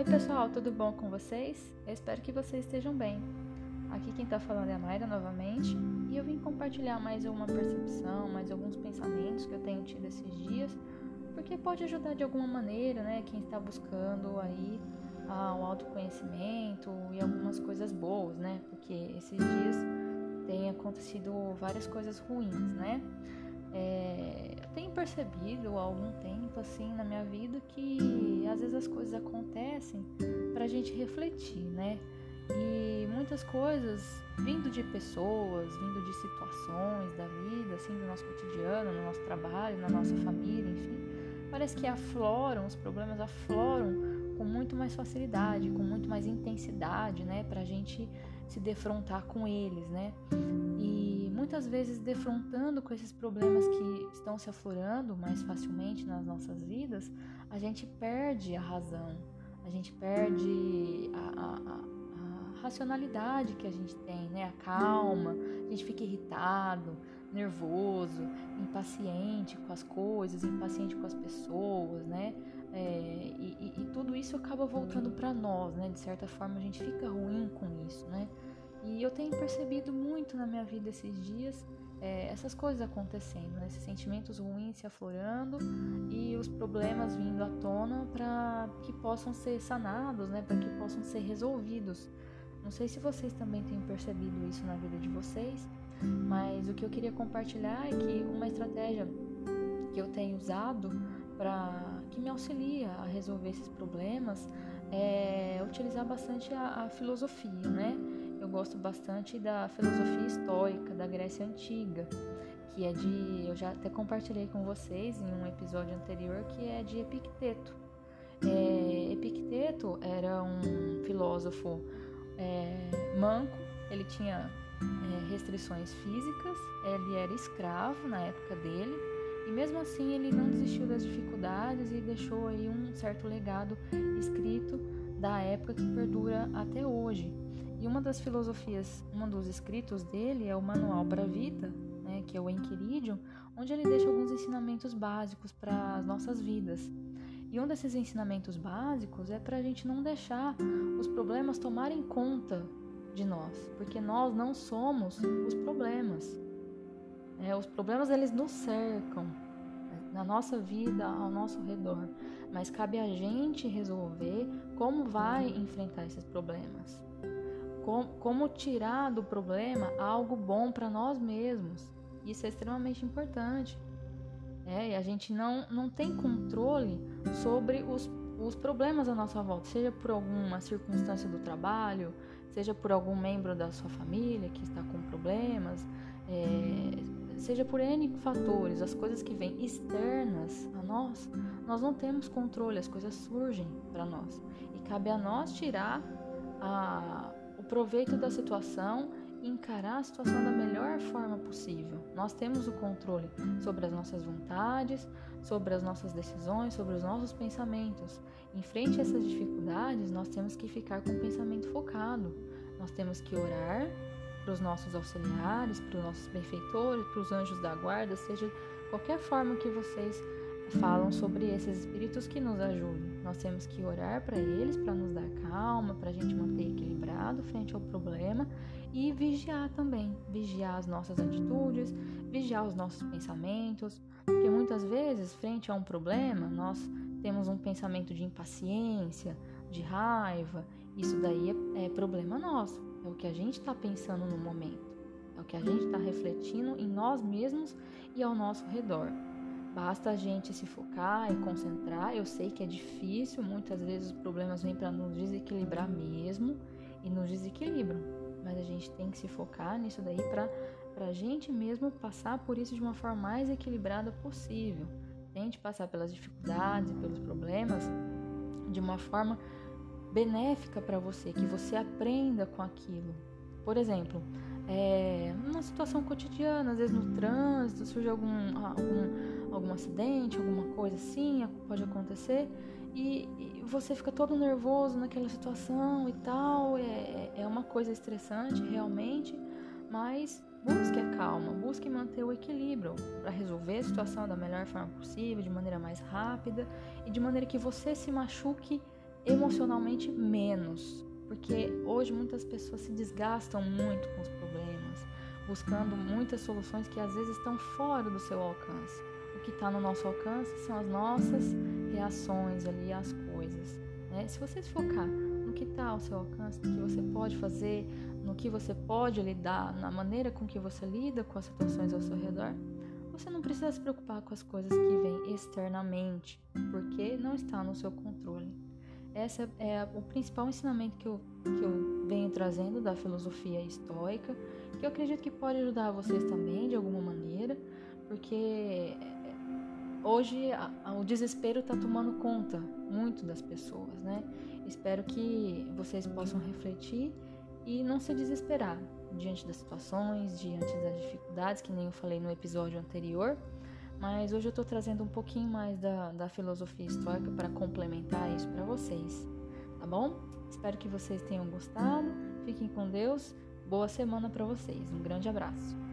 Oi pessoal, tudo bom com vocês? Eu espero que vocês estejam bem. Aqui quem está falando é a Mayra novamente e eu vim compartilhar mais uma percepção, mais alguns pensamentos que eu tenho tido esses dias, porque pode ajudar de alguma maneira, né, quem está buscando aí ah, o autoconhecimento e algumas coisas boas, né, porque esses dias tem acontecido várias coisas ruins, né? É, eu tenho percebido há algum tempo assim na minha vida que às vezes as coisas acontecem para a gente refletir, né? E muitas coisas vindo de pessoas, vindo de situações da vida, assim, do nosso cotidiano, no nosso trabalho, na nossa família, enfim, parece que afloram, os problemas afloram com muito mais facilidade, com muito mais intensidade, né? Pra gente se defrontar com eles, né? E muitas vezes defrontando com esses problemas que estão se aflorando mais facilmente nas nossas vidas, a gente perde a razão, a gente perde a, a, a racionalidade que a gente tem, né? A calma, a gente fica irritado, nervoso, impaciente com as coisas, impaciente com as pessoas, né? É, e, e, e, tudo isso acaba voltando para nós, né? De certa forma a gente fica ruim com isso, né? E eu tenho percebido muito na minha vida esses dias é, essas coisas acontecendo, né? esses sentimentos ruins se aflorando e os problemas vindo à tona para que possam ser sanados, né? Para que possam ser resolvidos. Não sei se vocês também têm percebido isso na vida de vocês, mas o que eu queria compartilhar é que uma estratégia que eu tenho usado para que me auxilia a resolver esses problemas é utilizar bastante a, a filosofia, né? Gosto bastante da filosofia estoica da Grécia Antiga, que é de, eu já até compartilhei com vocês em um episódio anterior, que é de Epicteto. É, Epicteto era um filósofo é, manco, ele tinha é, restrições físicas, ele era escravo na época dele, e mesmo assim ele não desistiu das dificuldades e deixou aí um certo legado escrito da época que perdura até hoje. E uma das filosofias, um dos escritos dele é o Manual para a Vida, né, que é o Enquiridium, onde ele deixa alguns ensinamentos básicos para as nossas vidas. E um desses ensinamentos básicos é para a gente não deixar os problemas tomarem conta de nós, porque nós não somos os problemas. É, os problemas eles nos cercam né, na nossa vida, ao nosso redor, mas cabe a gente resolver como vai enfrentar esses problemas. Como, como tirar do problema algo bom para nós mesmos. Isso é extremamente importante. É, e a gente não, não tem controle sobre os, os problemas à nossa volta, seja por alguma circunstância do trabalho, seja por algum membro da sua família que está com problemas, é, seja por N fatores, as coisas que vêm externas a nós, nós não temos controle, as coisas surgem para nós. E cabe a nós tirar a, o proveito da situação e encarar a situação da melhor forma possível. Nós temos o controle sobre as nossas vontades, sobre as nossas decisões, sobre os nossos pensamentos. Em frente a essas dificuldades, nós temos que ficar com o pensamento focado. Nós temos que orar para os nossos auxiliares, para os nossos benfeitores, para os anjos da guarda, seja qualquer forma que vocês falam sobre esses espíritos que nos ajudem. Nós temos que orar para eles para nos dar calma, para a gente manter equilibrado frente ao problema e vigiar também, vigiar as nossas atitudes, vigiar os nossos pensamentos, porque muitas vezes frente a um problema nós temos um pensamento de impaciência, de raiva. Isso daí é, é problema nosso. É o que a gente está pensando no momento. É o que a gente está refletindo em nós mesmos e ao nosso redor. Basta a gente se focar e concentrar. Eu sei que é difícil, muitas vezes os problemas vêm para nos desequilibrar mesmo e nos desequilibram. Mas a gente tem que se focar nisso daí para a gente mesmo passar por isso de uma forma mais equilibrada possível. Tente passar pelas dificuldades e pelos problemas de uma forma benéfica para você, que você aprenda com aquilo. Por exemplo, é, uma situação cotidiana, às vezes no trânsito, surge algum, algum, algum acidente, alguma coisa assim, pode acontecer, e, e você fica todo nervoso naquela situação e tal, é, é uma coisa estressante realmente, mas busque a calma, busque manter o equilíbrio para resolver a situação da melhor forma possível, de maneira mais rápida e de maneira que você se machuque emocionalmente menos, porque hoje muitas pessoas se desgastam muito com os problemas, buscando muitas soluções que às vezes estão fora do seu alcance. O que está no nosso alcance são as nossas reações ali às coisas. Né? Se você se focar no que está ao seu alcance, no que você pode fazer, no que você pode lidar, na maneira com que você lida com as situações ao seu redor, você não precisa se preocupar com as coisas que vêm externamente, porque não está no seu controle. Esse é o principal ensinamento que eu, que eu venho trazendo da filosofia estoica, que eu acredito que pode ajudar vocês também de alguma maneira, porque é, hoje o desespero está tomando conta muito das pessoas, né? Espero que vocês possam refletir e não se desesperar diante das situações, diante das dificuldades, que nem eu falei no episódio anterior. Mas hoje eu estou trazendo um pouquinho mais da, da filosofia histórica para complementar isso vocês, tá bom? Espero que vocês tenham gostado. Fiquem com Deus. Boa semana para vocês. Um grande abraço.